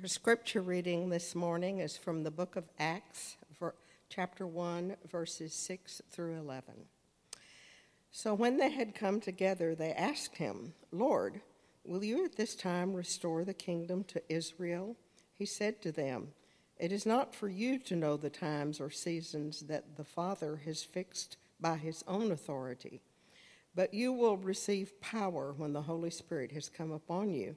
Our scripture reading this morning is from the book of Acts, chapter 1, verses 6 through 11. So when they had come together, they asked him, Lord, will you at this time restore the kingdom to Israel? He said to them, It is not for you to know the times or seasons that the Father has fixed by his own authority, but you will receive power when the Holy Spirit has come upon you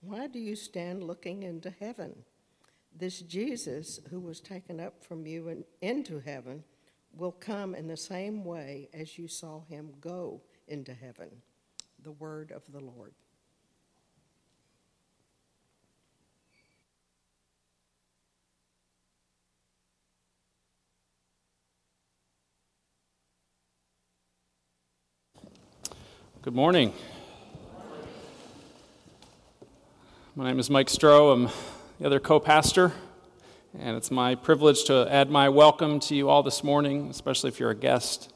why do you stand looking into heaven? This Jesus, who was taken up from you and into heaven, will come in the same way as you saw him go into heaven. The word of the Lord. Good morning. My name is Mike Stroh. I'm the other co pastor, and it's my privilege to add my welcome to you all this morning, especially if you're a guest.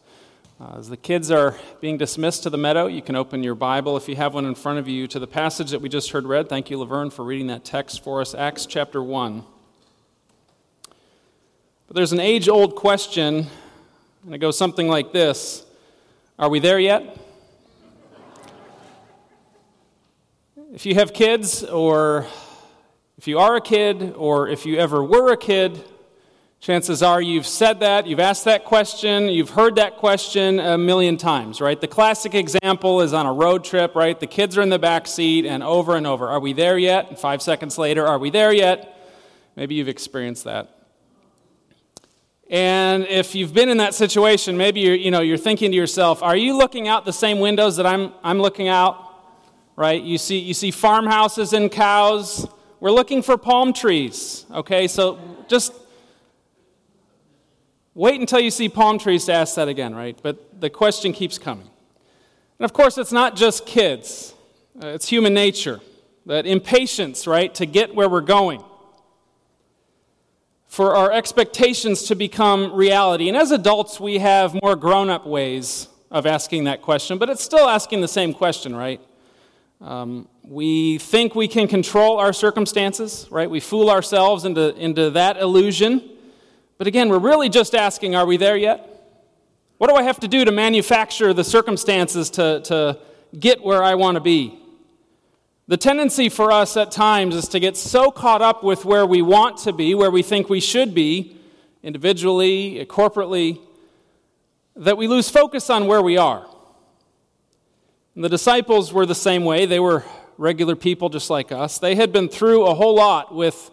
Uh, as the kids are being dismissed to the meadow, you can open your Bible, if you have one in front of you, to the passage that we just heard read. Thank you, Laverne, for reading that text for us, Acts chapter 1. But there's an age old question, and it goes something like this Are we there yet? If you have kids, or if you are a kid, or if you ever were a kid, chances are you've said that, you've asked that question, you've heard that question a million times, right? The classic example is on a road trip, right? The kids are in the back seat, and over and over, are we there yet? And five seconds later, are we there yet? Maybe you've experienced that. And if you've been in that situation, maybe you're, you know, you're thinking to yourself, are you looking out the same windows that I'm, I'm looking out? Right? You see, you see farmhouses and cows. We're looking for palm trees, okay? So just wait until you see palm trees to ask that again, right? But the question keeps coming. And of course, it's not just kids, uh, it's human nature. That impatience, right, to get where we're going. For our expectations to become reality. And as adults, we have more grown up ways of asking that question, but it's still asking the same question, right? Um, we think we can control our circumstances, right? We fool ourselves into, into that illusion. But again, we're really just asking are we there yet? What do I have to do to manufacture the circumstances to, to get where I want to be? The tendency for us at times is to get so caught up with where we want to be, where we think we should be, individually, corporately, that we lose focus on where we are. And the disciples were the same way. They were regular people just like us. They had been through a whole lot with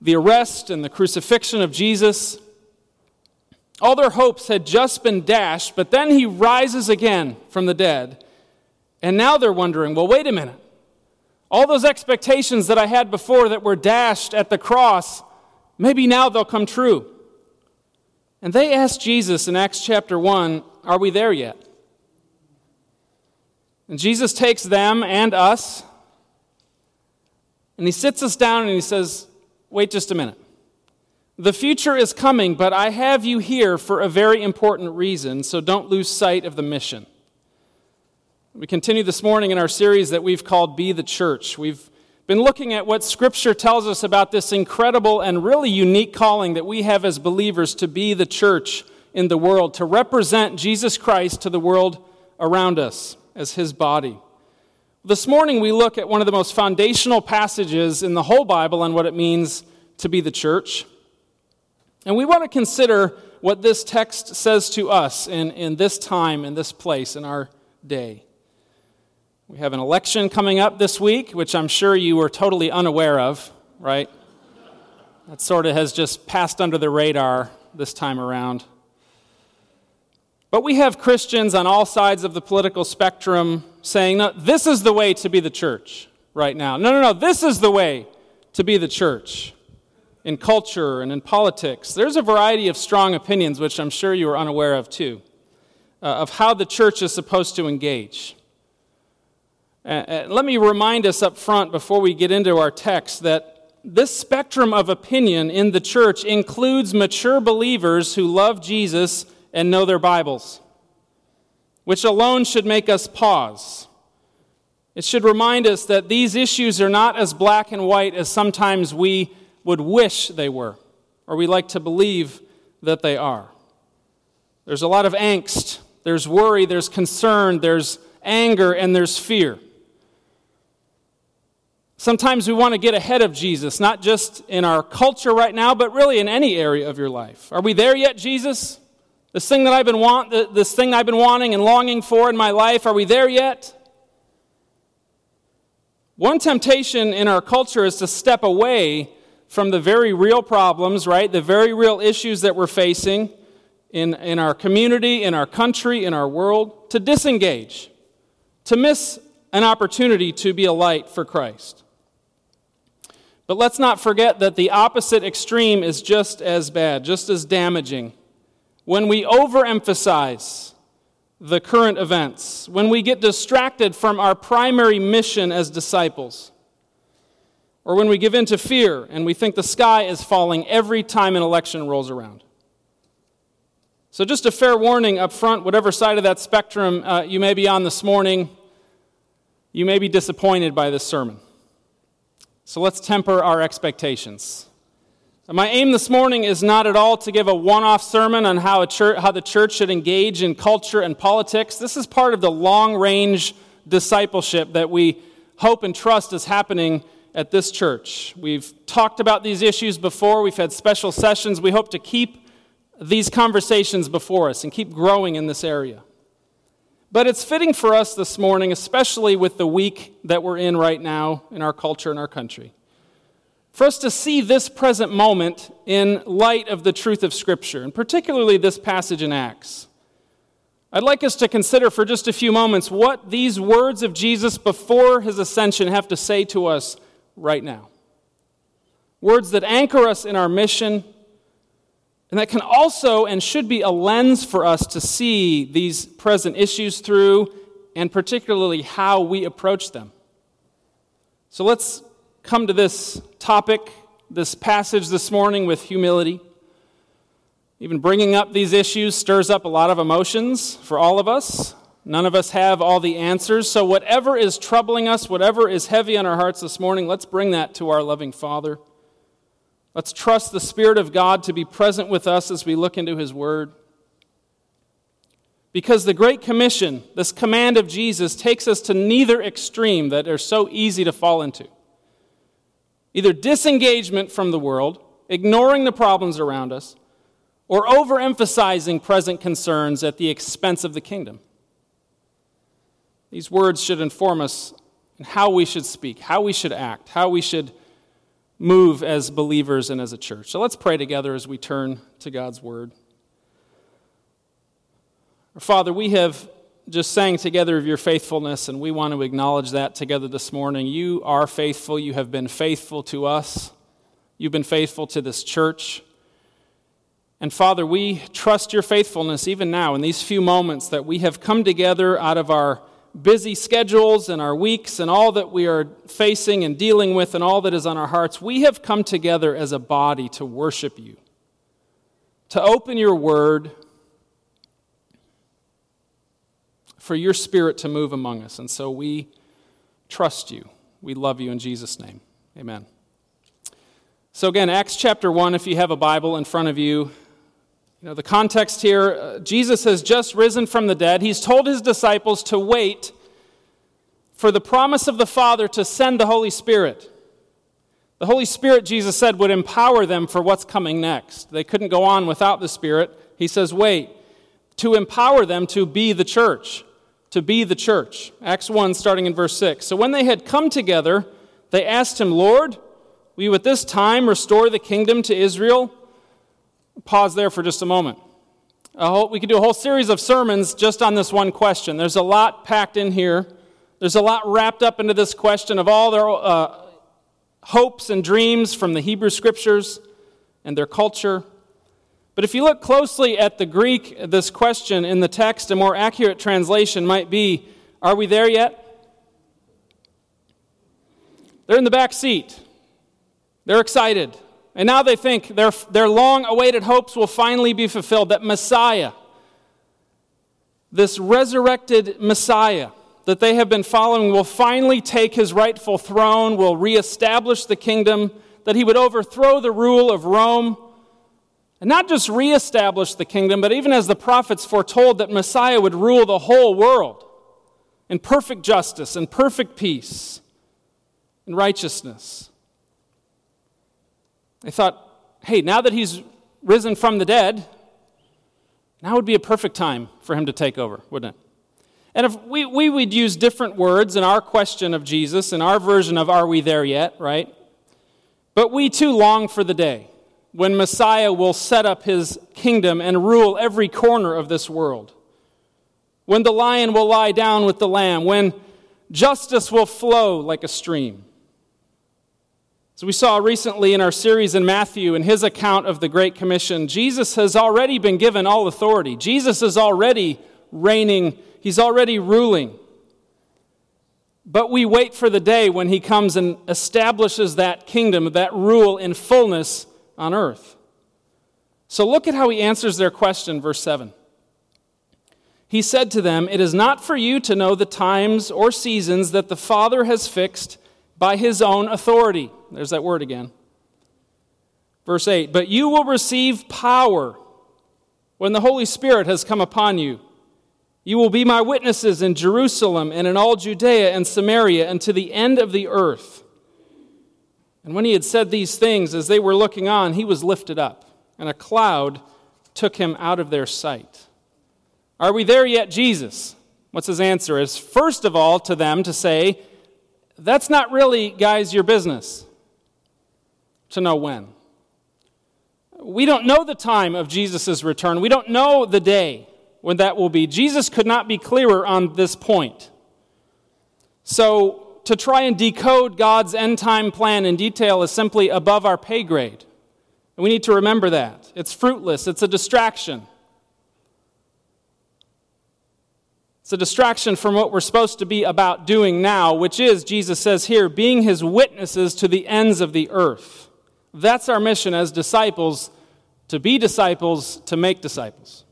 the arrest and the crucifixion of Jesus. All their hopes had just been dashed, but then he rises again from the dead. And now they're wondering well, wait a minute. All those expectations that I had before that were dashed at the cross, maybe now they'll come true. And they asked Jesus in Acts chapter 1, Are we there yet? And Jesus takes them and us, and he sits us down and he says, Wait just a minute. The future is coming, but I have you here for a very important reason, so don't lose sight of the mission. We continue this morning in our series that we've called Be the Church. We've been looking at what Scripture tells us about this incredible and really unique calling that we have as believers to be the church in the world, to represent Jesus Christ to the world around us as his body. This morning, we look at one of the most foundational passages in the whole Bible on what it means to be the church. And we want to consider what this text says to us in, in this time, in this place, in our day. We have an election coming up this week, which I'm sure you were totally unaware of, right? That sort of has just passed under the radar this time around. But we have Christians on all sides of the political spectrum saying, no, this is the way to be the church right now. No, no, no, this is the way to be the church. in culture and in politics. There's a variety of strong opinions, which I'm sure you are unaware of too, uh, of how the church is supposed to engage. Uh, let me remind us up front before we get into our text that this spectrum of opinion in the church includes mature believers who love Jesus and know their Bibles, which alone should make us pause. It should remind us that these issues are not as black and white as sometimes we would wish they were, or we like to believe that they are. There's a lot of angst, there's worry, there's concern, there's anger, and there's fear. Sometimes we want to get ahead of Jesus, not just in our culture right now, but really in any area of your life. Are we there yet, Jesus? This thing that I've been want, this thing I've been wanting and longing for in my life, are we there yet? One temptation in our culture is to step away from the very real problems, right? The very real issues that we're facing in, in our community, in our country, in our world, to disengage, to miss an opportunity to be a light for Christ. But let's not forget that the opposite extreme is just as bad, just as damaging. When we overemphasize the current events, when we get distracted from our primary mission as disciples, or when we give in to fear and we think the sky is falling every time an election rolls around. So, just a fair warning up front whatever side of that spectrum uh, you may be on this morning, you may be disappointed by this sermon. So let's temper our expectations. My aim this morning is not at all to give a one off sermon on how, church, how the church should engage in culture and politics. This is part of the long range discipleship that we hope and trust is happening at this church. We've talked about these issues before, we've had special sessions. We hope to keep these conversations before us and keep growing in this area. But it's fitting for us this morning, especially with the week that we're in right now in our culture and our country, for us to see this present moment in light of the truth of Scripture, and particularly this passage in Acts. I'd like us to consider for just a few moments what these words of Jesus before his ascension have to say to us right now. Words that anchor us in our mission and that can also and should be a lens for us to see these present issues through, and particularly how we approach them. So let's come to this topic, this passage this morning with humility. Even bringing up these issues stirs up a lot of emotions for all of us. None of us have all the answers. So, whatever is troubling us, whatever is heavy on our hearts this morning, let's bring that to our loving Father. Let's trust the Spirit of God to be present with us as we look into His Word. Because the Great Commission, this command of Jesus, takes us to neither extreme that are so easy to fall into. Either disengagement from the world, ignoring the problems around us, or overemphasizing present concerns at the expense of the kingdom. These words should inform us in how we should speak, how we should act, how we should move as believers and as a church. So let's pray together as we turn to God's word. Father, we have just sang together of your faithfulness, and we want to acknowledge that together this morning. You are faithful. You have been faithful to us. You've been faithful to this church. And Father, we trust your faithfulness even now in these few moments that we have come together out of our busy schedules and our weeks and all that we are facing and dealing with and all that is on our hearts, we have come together as a body to worship you, to open your word, for your spirit to move among us. And so we trust you. We love you in Jesus' name. Amen. So, again, Acts chapter 1, if you have a Bible in front of you, you know, the context here uh, Jesus has just risen from the dead. He's told his disciples to wait for the promise of the Father to send the Holy Spirit. The Holy Spirit, Jesus said, would empower them for what's coming next. They couldn't go on without the Spirit. He says, wait, to empower them to be the church, to be the church. Acts 1, starting in verse 6. So when they had come together, they asked him, Lord, will you at this time restore the kingdom to Israel? pause there for just a moment. A whole, we could do a whole series of sermons just on this one question. There's a lot packed in here. There's a lot wrapped up into this question of all their uh, hopes and dreams from the Hebrew scriptures. and their culture. But if you look closely at the Greek, this question in the text, a more accurate translation might be Are we there yet? They're in the back seat. They're excited. And now they think their, their long awaited hopes will finally be fulfilled, that Messiah, this resurrected Messiah that they have been following, will finally take his rightful throne, will reestablish the kingdom, that he would overthrow the rule of Rome. And not just reestablish the kingdom, but even as the prophets foretold that Messiah would rule the whole world in perfect justice and perfect peace and righteousness. They thought, hey, now that he's risen from the dead, now would be a perfect time for him to take over, wouldn't it? And if we, we would use different words in our question of Jesus, in our version of Are We There Yet, right? But we too long for the day when Messiah will set up his kingdom and rule every corner of this world. When the lion will lie down with the lamb, when justice will flow like a stream. As we saw recently in our series in Matthew, in his account of the Great Commission, Jesus has already been given all authority. Jesus is already reigning, he's already ruling. But we wait for the day when he comes and establishes that kingdom, that rule in fullness on earth. So look at how he answers their question, verse 7. He said to them, It is not for you to know the times or seasons that the Father has fixed by his own authority. There's that word again. Verse 8 But you will receive power when the Holy Spirit has come upon you. You will be my witnesses in Jerusalem and in all Judea and Samaria and to the end of the earth. And when he had said these things, as they were looking on, he was lifted up, and a cloud took him out of their sight. Are we there yet, Jesus? What's his answer? Is first of all to them to say, that's not really, guys, your business to know when. We don't know the time of Jesus' return. We don't know the day when that will be. Jesus could not be clearer on this point. So, to try and decode God's end time plan in detail is simply above our pay grade. And we need to remember that. It's fruitless, it's a distraction. It's a distraction from what we're supposed to be about doing now, which is, Jesus says here, being his witnesses to the ends of the earth. That's our mission as disciples to be disciples, to make disciples.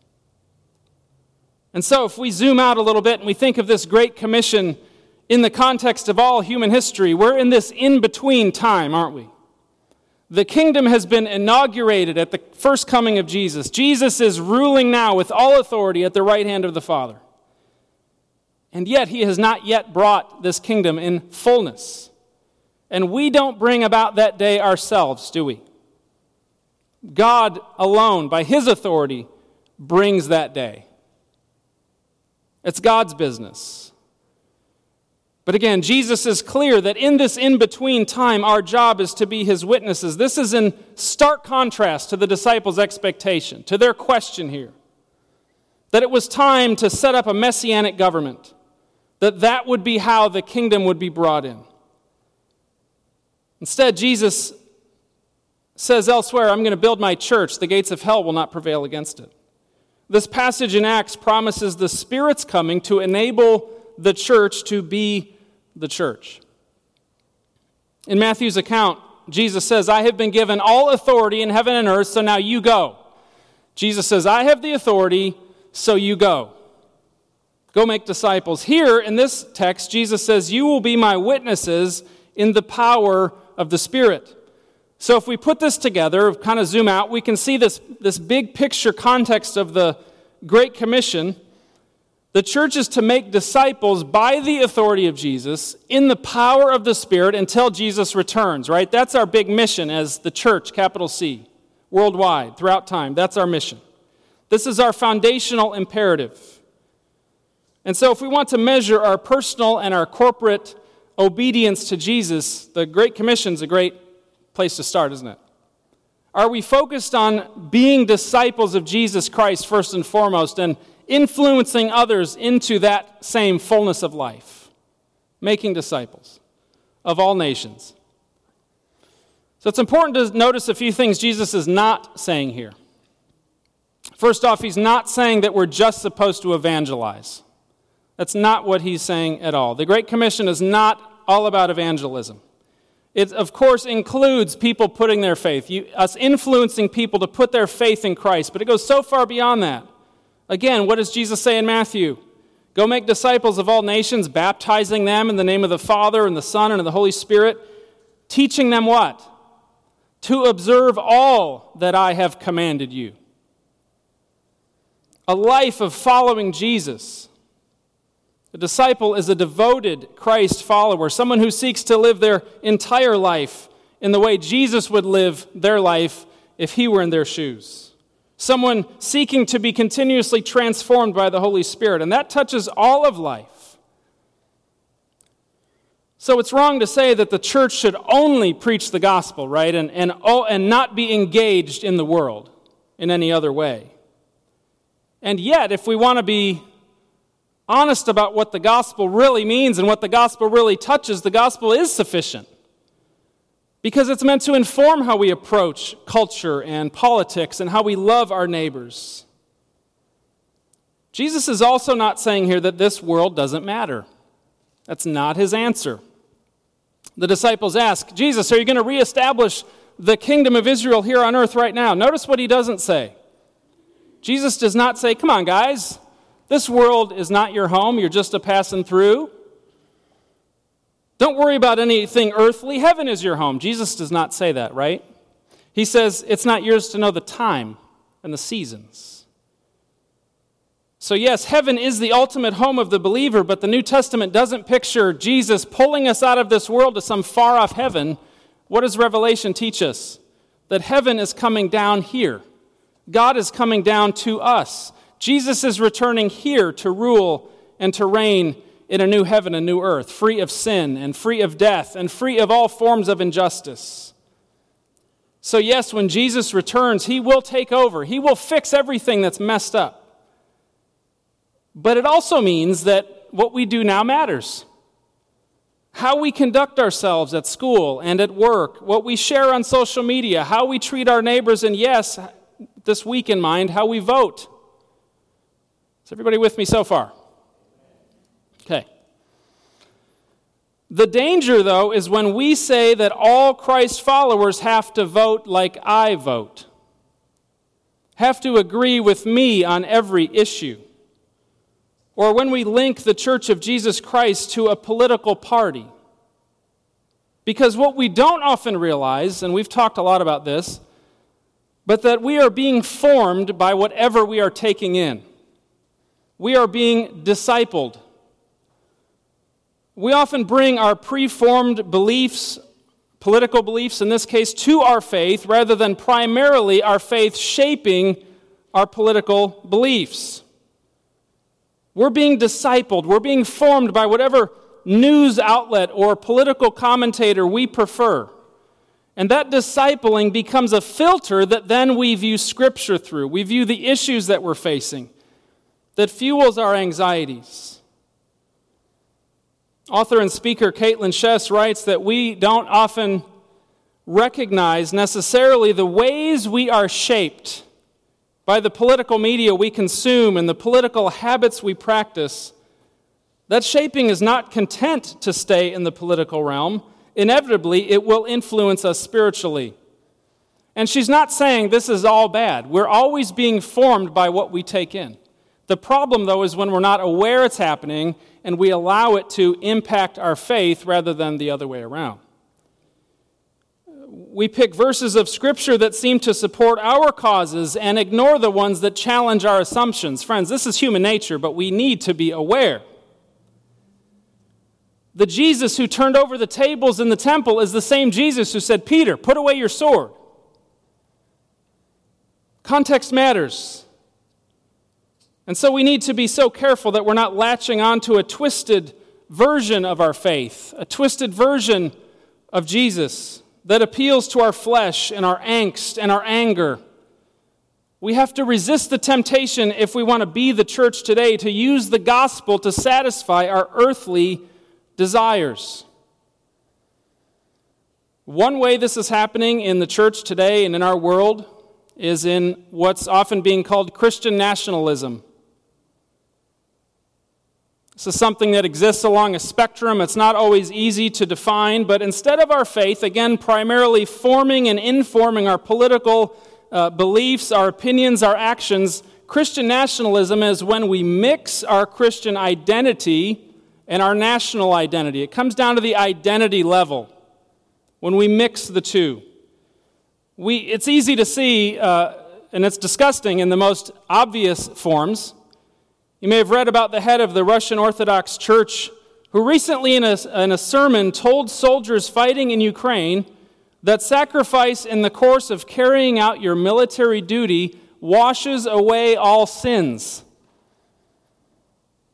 And so, if we zoom out a little bit and we think of this Great Commission in the context of all human history, we're in this in between time, aren't we? The kingdom has been inaugurated at the first coming of Jesus. Jesus is ruling now with all authority at the right hand of the Father. And yet, he has not yet brought this kingdom in fullness. And we don't bring about that day ourselves, do we? God alone, by his authority, brings that day. It's God's business. But again, Jesus is clear that in this in between time, our job is to be his witnesses. This is in stark contrast to the disciples' expectation, to their question here that it was time to set up a messianic government that that would be how the kingdom would be brought in. Instead, Jesus says elsewhere, I'm going to build my church. The gates of hell will not prevail against it. This passage in Acts promises the Spirit's coming to enable the church to be the church. In Matthew's account, Jesus says, I have been given all authority in heaven and earth, so now you go. Jesus says, I have the authority, so you go. Go make disciples. Here in this text, Jesus says, You will be my witnesses in the power of the Spirit. So if we put this together, kind of zoom out, we can see this, this big picture context of the Great Commission. The church is to make disciples by the authority of Jesus in the power of the Spirit until Jesus returns, right? That's our big mission as the church, capital C, worldwide, throughout time. That's our mission. This is our foundational imperative. And so, if we want to measure our personal and our corporate obedience to Jesus, the Great Commission is a great place to start, isn't it? Are we focused on being disciples of Jesus Christ first and foremost and influencing others into that same fullness of life? Making disciples of all nations. So it's important to notice a few things Jesus is not saying here. First off, he's not saying that we're just supposed to evangelize. That's not what he's saying at all. The Great Commission is not all about evangelism. It, of course, includes people putting their faith, you, us influencing people to put their faith in Christ, but it goes so far beyond that. Again, what does Jesus say in Matthew? Go make disciples of all nations, baptizing them in the name of the Father and the Son and of the Holy Spirit, teaching them what? To observe all that I have commanded you. A life of following Jesus a disciple is a devoted Christ follower, someone who seeks to live their entire life in the way Jesus would live their life if he were in their shoes. Someone seeking to be continuously transformed by the Holy Spirit, and that touches all of life. So it's wrong to say that the church should only preach the gospel, right, and, and, and not be engaged in the world in any other way. And yet, if we want to be honest about what the gospel really means and what the gospel really touches, the gospel is sufficient. Because it's meant to inform how we approach culture and politics and how we love our neighbors. Jesus is also not saying here that this world doesn't matter. That's not his answer. The disciples ask, Jesus, are you going to reestablish the kingdom of Israel here on earth right now? Notice what he doesn't say. Jesus does not say, Come on, guys, this world is not your home, you're just a passing through. Don't worry about anything earthly. Heaven is your home. Jesus does not say that, right? He says it's not yours to know the time and the seasons. So, yes, heaven is the ultimate home of the believer, but the New Testament doesn't picture Jesus pulling us out of this world to some far off heaven. What does Revelation teach us? That heaven is coming down here. God is coming down to us. Jesus is returning here to rule and to reign in a new heaven and new earth, free of sin and free of death and free of all forms of injustice. So, yes, when Jesus returns, he will take over, he will fix everything that's messed up. But it also means that what we do now matters. How we conduct ourselves at school and at work, what we share on social media, how we treat our neighbors, and yes, this week in mind, how we vote. Is everybody with me so far? Okay. The danger, though, is when we say that all Christ followers have to vote like I vote, have to agree with me on every issue, or when we link the Church of Jesus Christ to a political party. Because what we don't often realize, and we've talked a lot about this, but that we are being formed by whatever we are taking in. We are being discipled. We often bring our preformed beliefs, political beliefs in this case, to our faith rather than primarily our faith shaping our political beliefs. We're being discipled, we're being formed by whatever news outlet or political commentator we prefer. And that discipling becomes a filter that then we view Scripture through. We view the issues that we're facing that fuels our anxieties. Author and speaker Kaitlyn Schiess writes that we don't often recognize necessarily the ways we are shaped by the political media we consume and the political habits we practice. That shaping is not content to stay in the political realm. Inevitably, it will influence us spiritually. And she's not saying this is all bad. We're always being formed by what we take in. The problem, though, is when we're not aware it's happening and we allow it to impact our faith rather than the other way around. We pick verses of Scripture that seem to support our causes and ignore the ones that challenge our assumptions. Friends, this is human nature, but we need to be aware. The Jesus who turned over the tables in the temple is the same Jesus who said, Peter, put away your sword. Context matters. And so we need to be so careful that we're not latching onto a twisted version of our faith, a twisted version of Jesus that appeals to our flesh and our angst and our anger. We have to resist the temptation, if we want to be the church today, to use the gospel to satisfy our earthly desires. One way this is happening in the church today and in our world is in what's often being called Christian nationalism. This is something that exists along a spectrum. It's not always easy to define, but instead of our faith, again, primarily forming and informing our political uh, beliefs, our opinions, our actions, Christian nationalism is when we mix our Christian identity and our national identity. It comes down to the identity level when we mix the two. We, it's easy to see, uh, and it's disgusting in the most obvious forms. You may have read about the head of the Russian Orthodox Church who recently, in a, in a sermon, told soldiers fighting in Ukraine that sacrifice in the course of carrying out your military duty washes away all sins.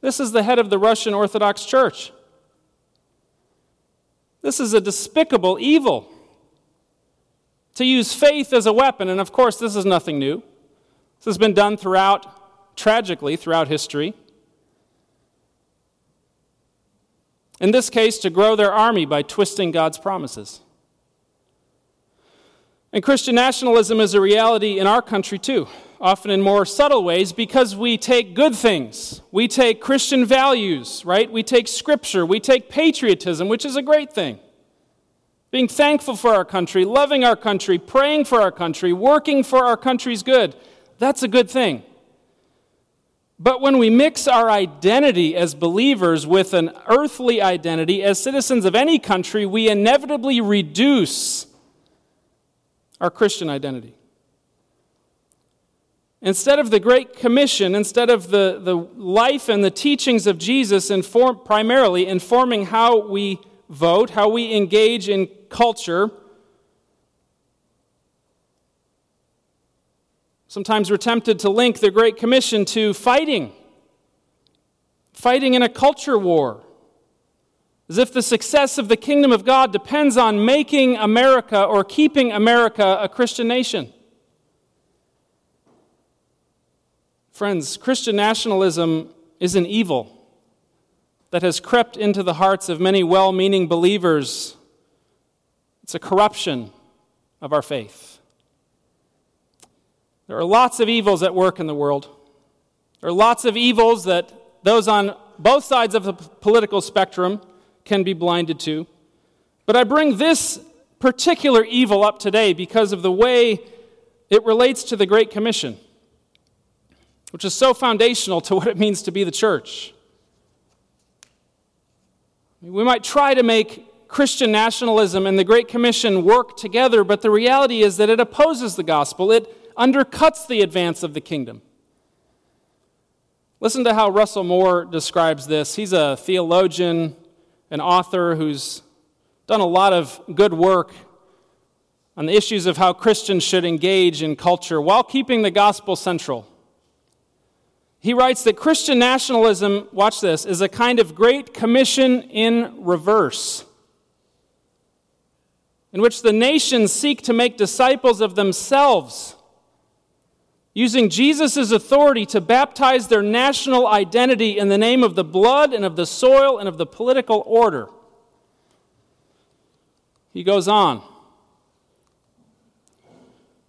This is the head of the Russian Orthodox Church. This is a despicable evil. To use faith as a weapon, and of course, this is nothing new. This has been done throughout tragically throughout history. In this case, to grow their army by twisting God's promises. And Christian nationalism is a reality in our country too, often in more subtle ways because we take good things. We take Christian values, right? We take scripture. We take patriotism, which is a great thing. Being thankful for our country, loving our country, praying for our country, working for our country's good. That's a good thing. But when we mix our identity as believers with an earthly identity as citizens of any country, we inevitably reduce our Christian identity. Instead of the Great Commission, instead of the, the life and the teachings of Jesus inform, primarily informing how we vote, how we engage in culture, Sometimes we're tempted to link the Great Commission to fighting, fighting in a culture war, as if the success of the kingdom of God depends on making America or keeping America a Christian nation. Friends, Christian nationalism is an evil that has crept into the hearts of many well meaning believers. It's a corruption of our faith. There are lots of evils at work in the world. There are lots of evils that those on both sides of the political spectrum can be blinded to. But I bring this particular evil up today because of the way it relates to the Great Commission, which is so foundational to what it means to be the church. We might try to make Christian nationalism and the Great Commission work together, but the reality is that it opposes the gospel. It undercuts the advance of the kingdom. Listen to how Russell Moore describes this. He's a theologian, an author who's done a lot of good work on the issues of how Christians should engage in culture while keeping the gospel central. He writes that Christian nationalism, watch this, is a kind of great commission in reverse in which the nations seek to make disciples of themselves using Jesus' authority to baptize their national identity in the name of the blood and of the soil and of the political order. He goes on.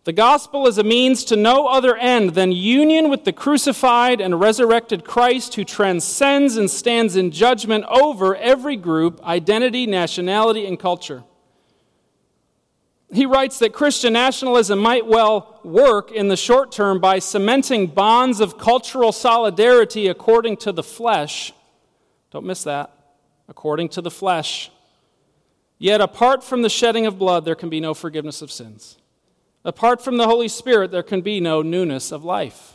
The gospel is a means to no other end than union with the crucified and resurrected Christ who transcends and stands in judgment over every group, identity, nationality, and culture he writes that Christian nationalism might well work in the short term by cementing bonds of cultural solidarity according to the flesh. Don't miss that. According to the flesh. Yet, apart from the shedding of blood, there can be no forgiveness of sins. Apart from the Holy Spirit, there can be no newness of life.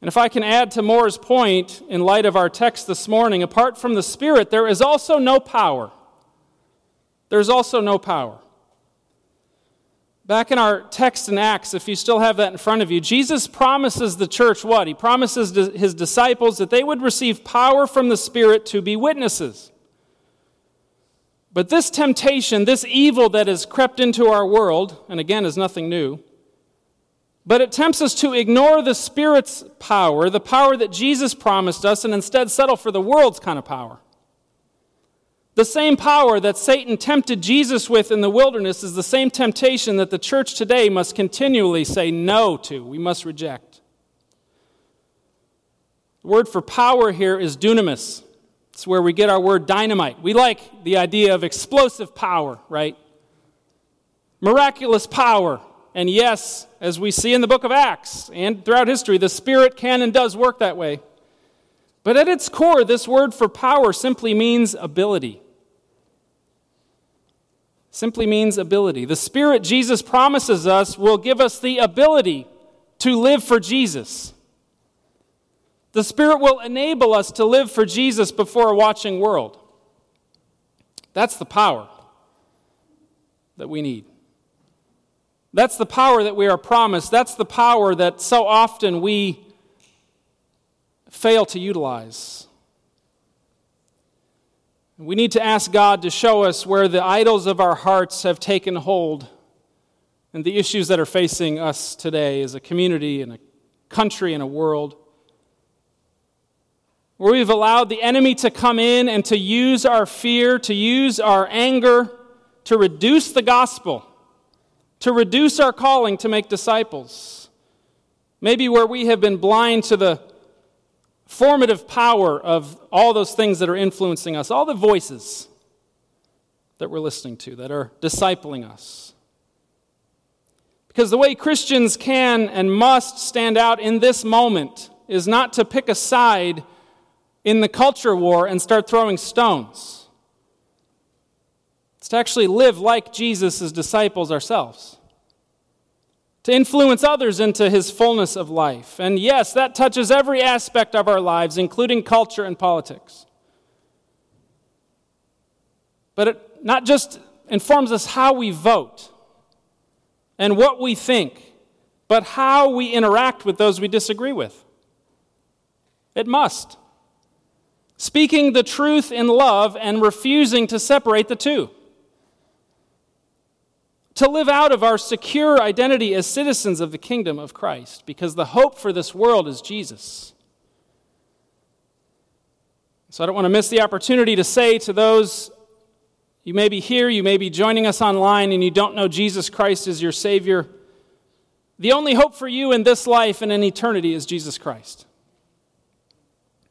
And if I can add to Moore's point in light of our text this morning, apart from the Spirit, there is also no power. There's also no power. Back in our text in Acts, if you still have that in front of you, Jesus promises the church what? He promises his disciples that they would receive power from the Spirit to be witnesses. But this temptation, this evil that has crept into our world, and again is nothing new, but it tempts us to ignore the Spirit's power, the power that Jesus promised us, and instead settle for the world's kind of power. The same power that Satan tempted Jesus with in the wilderness is the same temptation that the church today must continually say no to. We must reject. The word for power here is dunamis. It's where we get our word dynamite. We like the idea of explosive power, right? Miraculous power. And yes, as we see in the book of Acts and throughout history, the Spirit can and does work that way. But at its core, this word for power simply means ability. Simply means ability. The Spirit Jesus promises us will give us the ability to live for Jesus. The Spirit will enable us to live for Jesus before a watching world. That's the power that we need. That's the power that we are promised. That's the power that so often we fail to utilize. We need to ask God to show us where the idols of our hearts have taken hold and the issues that are facing us today as a community and a country and a world where we've allowed the enemy to come in and to use our fear, to use our anger, to reduce the gospel, to reduce our calling to make disciples. Maybe where we have been blind to the formative power of all those things that are influencing us, all the voices that we're listening to that are discipling us. Because the way Christians can and must stand out in this moment is not to pick a side in the culture war and start throwing stones. It's to actually live like Jesus' disciples ourselves, to influence others into his fullness of life. And yes, that touches every aspect of our lives, including culture and politics. But it not just informs us how we vote and what we think, but how we interact with those we disagree with. It must speaking the truth in love and refusing to separate the two. To live out of our secure identity as citizens of the kingdom of Christ, because the hope for this world is Jesus. So I don't want to miss the opportunity to say to those you may be here, you may be joining us online, and you don't know Jesus Christ as your Savior. The only hope for you in this life and in eternity is Jesus Christ.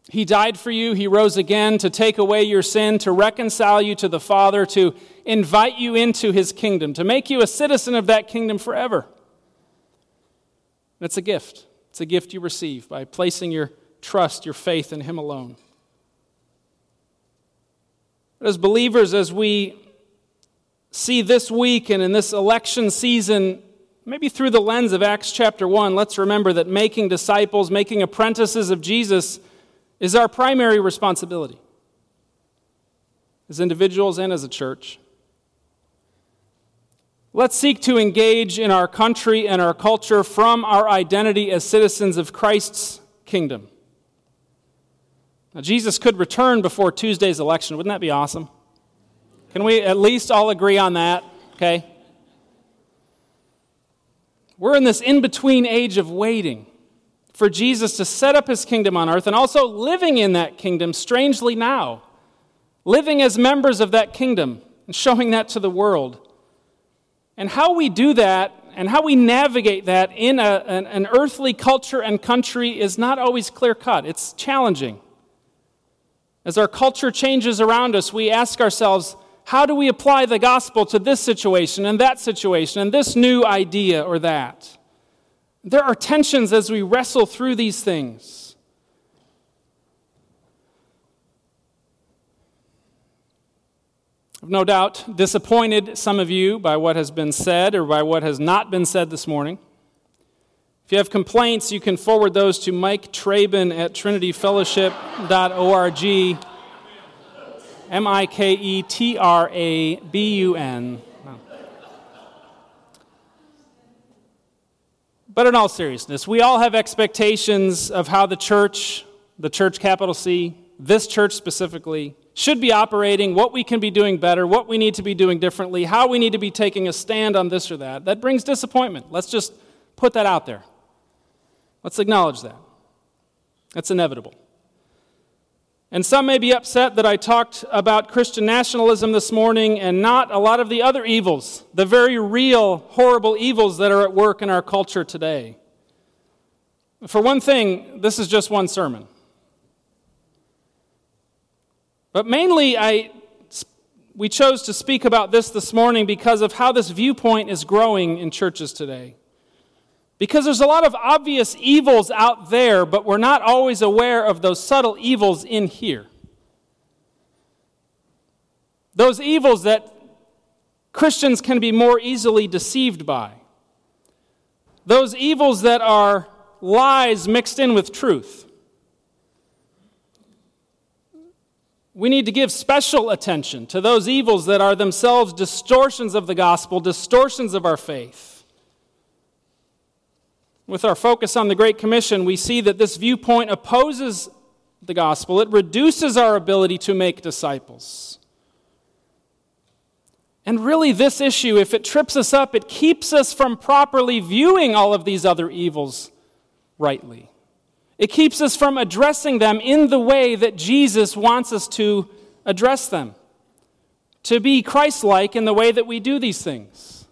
He died for you. He rose again to take away your sin, to reconcile you to the Father, to invite you into his kingdom, to make you a citizen of that kingdom forever. It's a gift. It's a gift you receive by placing your trust, your faith in him alone. But as believers, as we see this week and in this election season, maybe through the lens of Acts chapter 1, let's remember that making disciples, making apprentices of Jesus, is our primary responsibility as individuals and as a church. Let's seek to engage in our country and our culture from our identity as citizens of Christ's kingdom. Now, Jesus could return before Tuesday's election. Wouldn't that be awesome? Can we at least all agree on that? Okay? We're in this in between age of waiting for Jesus to set up his kingdom on earth and also living in that kingdom strangely now, living as members of that kingdom and showing that to the world. And how we do that and how we navigate that in a, an, an earthly culture and country is not always clear cut, it's challenging. As our culture changes around us, we ask ourselves, how do we apply the gospel to this situation and that situation and this new idea or that? There are tensions as we wrestle through these things. I've no doubt disappointed some of you by what has been said or by what has not been said this morning. If you have complaints, you can forward those to Mike Trabun at trinityfellowship.org. M I K E T R A B U N. But in all seriousness, we all have expectations of how the church, the church capital C, this church specifically, should be operating, what we can be doing better, what we need to be doing differently, how we need to be taking a stand on this or that. That brings disappointment. Let's just put that out there. Let's acknowledge that. That's inevitable. And some may be upset that I talked about Christian nationalism this morning and not a lot of the other evils, the very real, horrible evils that are at work in our culture today. For one thing, this is just one sermon. But mainly, I, we chose to speak about this this morning because of how this viewpoint is growing in churches today. Because there's a lot of obvious evils out there, but we're not always aware of those subtle evils in here. Those evils that Christians can be more easily deceived by. Those evils that are lies mixed in with truth. We need to give special attention to those evils that are themselves distortions of the gospel, distortions of our faith. With our focus on the Great Commission, we see that this viewpoint opposes the gospel. It reduces our ability to make disciples. And really, this issue, if it trips us up, it keeps us from properly viewing all of these other evils rightly. It keeps us from addressing them in the way that Jesus wants us to address them, to be Christ like in the way that we do these things.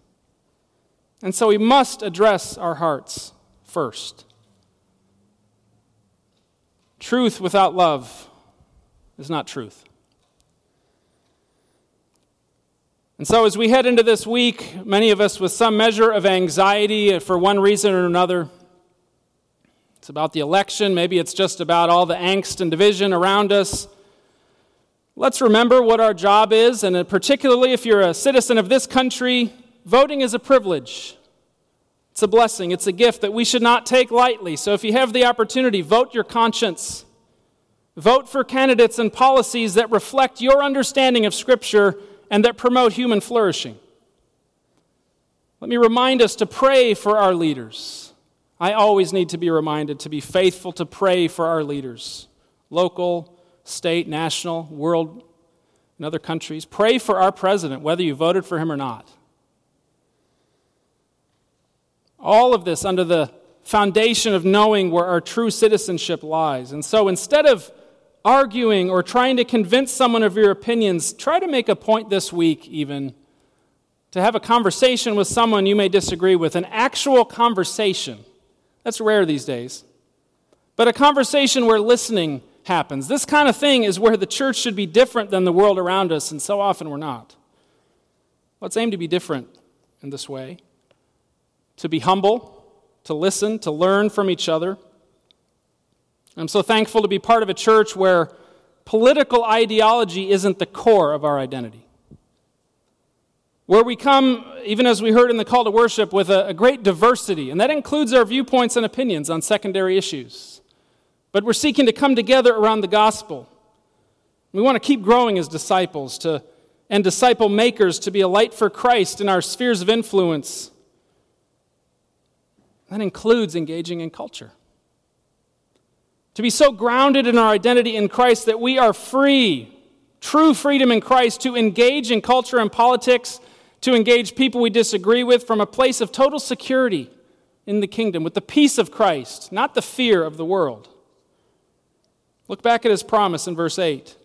And so we must address our hearts first. Truth without love is not truth. And so, as we head into this week, many of us with some measure of anxiety for one reason or another, it's about the election, maybe it's just about all the angst and division around us. Let's remember what our job is, and uh, particularly if you're a citizen of this country, voting is a privilege. It's a blessing, it's a gift that we should not take lightly. So if you have the opportunity, vote your conscience. Vote for candidates and policies that reflect your understanding of Scripture and that promote human flourishing. Let me remind us to pray for our leaders. I always need to be reminded to be faithful to pray for our leaders, local, state, national, world, and other countries. Pray for our president, whether you voted for him or not. All of this under the foundation of knowing where our true citizenship lies. And so instead of arguing or trying to convince someone of your opinions, try to make a point this week, even, to have a conversation with someone you may disagree with, an actual conversation. That's rare these days. But a conversation where listening happens. This kind of thing is where the church should be different than the world around us, and so often we're not. Let's aim to be different in this way to be humble, to listen, to learn from each other. I'm so thankful to be part of a church where political ideology isn't the core of our identity. Where we come, even as we heard in the call to worship, with a, a great diversity, and that includes our viewpoints and opinions on secondary issues. But we're seeking to come together around the gospel. We want to keep growing as disciples to, and disciple makers to be a light for Christ in our spheres of influence that includes engaging in culture. To be so grounded in our identity in Christ that we are free, true freedom in Christ, to engage in culture and politics, to engage people we disagree with from a place of total security in the kingdom, with the peace of Christ, not the fear of the world. Look back at his promise in verse 8.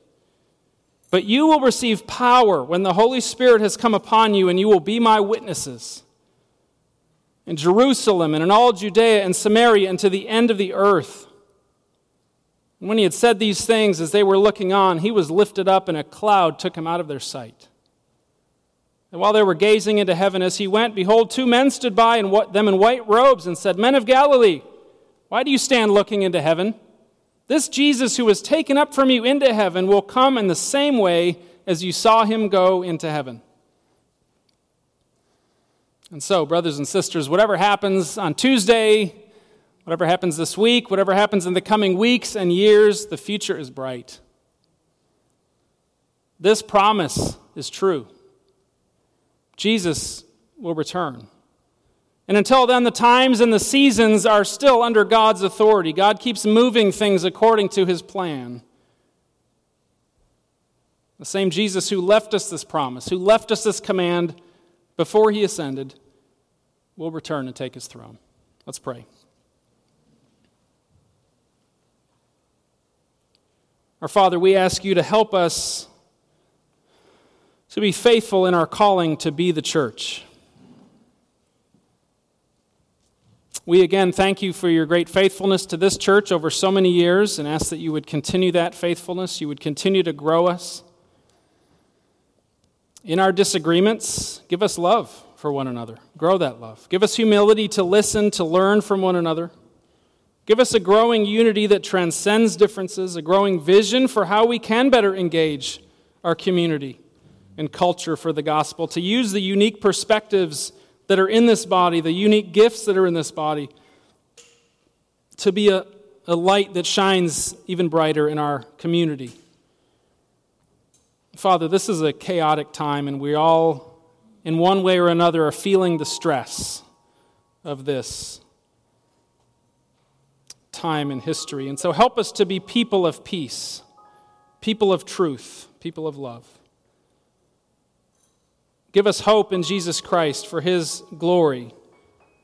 But you will receive power when the Holy Spirit has come upon you, and you will be my witnesses in Jerusalem and in all Judea and Samaria and to the end of the earth. And when he had said these things, as they were looking on, he was lifted up, and a cloud took him out of their sight. And while they were gazing into heaven as he went, behold, two men stood by them in white robes and said, Men of Galilee, why do you stand looking into heaven? This Jesus who was taken up from you into heaven will come in the same way as you saw him go into heaven. And so, brothers and sisters, whatever happens on Tuesday, whatever happens this week, whatever happens in the coming weeks and years, the future is bright. This promise is true. Jesus will return. And until then, the times and the seasons are still under God's authority. God keeps moving things according to his plan. The same Jesus who left us this promise, who left us this command, before he ascended, will return and take his throne. Let's pray. Our Father, we ask you to help us to be faithful in our calling to be the church. We again thank you for your great faithfulness to this church over so many years and ask that you would continue that faithfulness. You would continue to grow us. In our disagreements, give us love for one another. Grow that love. Give us humility to listen, to learn from one another. Give us a growing unity that transcends differences, a growing vision for how we can better engage our community and culture for the gospel, to use the unique perspectives that are in this body, the unique gifts that are in this body, to be a, a light that shines even brighter in our community. Father, this is a chaotic time, and we all, in one way or another, are feeling the stress of this time in history. And so help us to be people of peace, people of truth, people of love. Give us hope in Jesus Christ for his glory.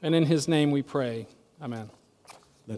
And in his name we pray. Amen.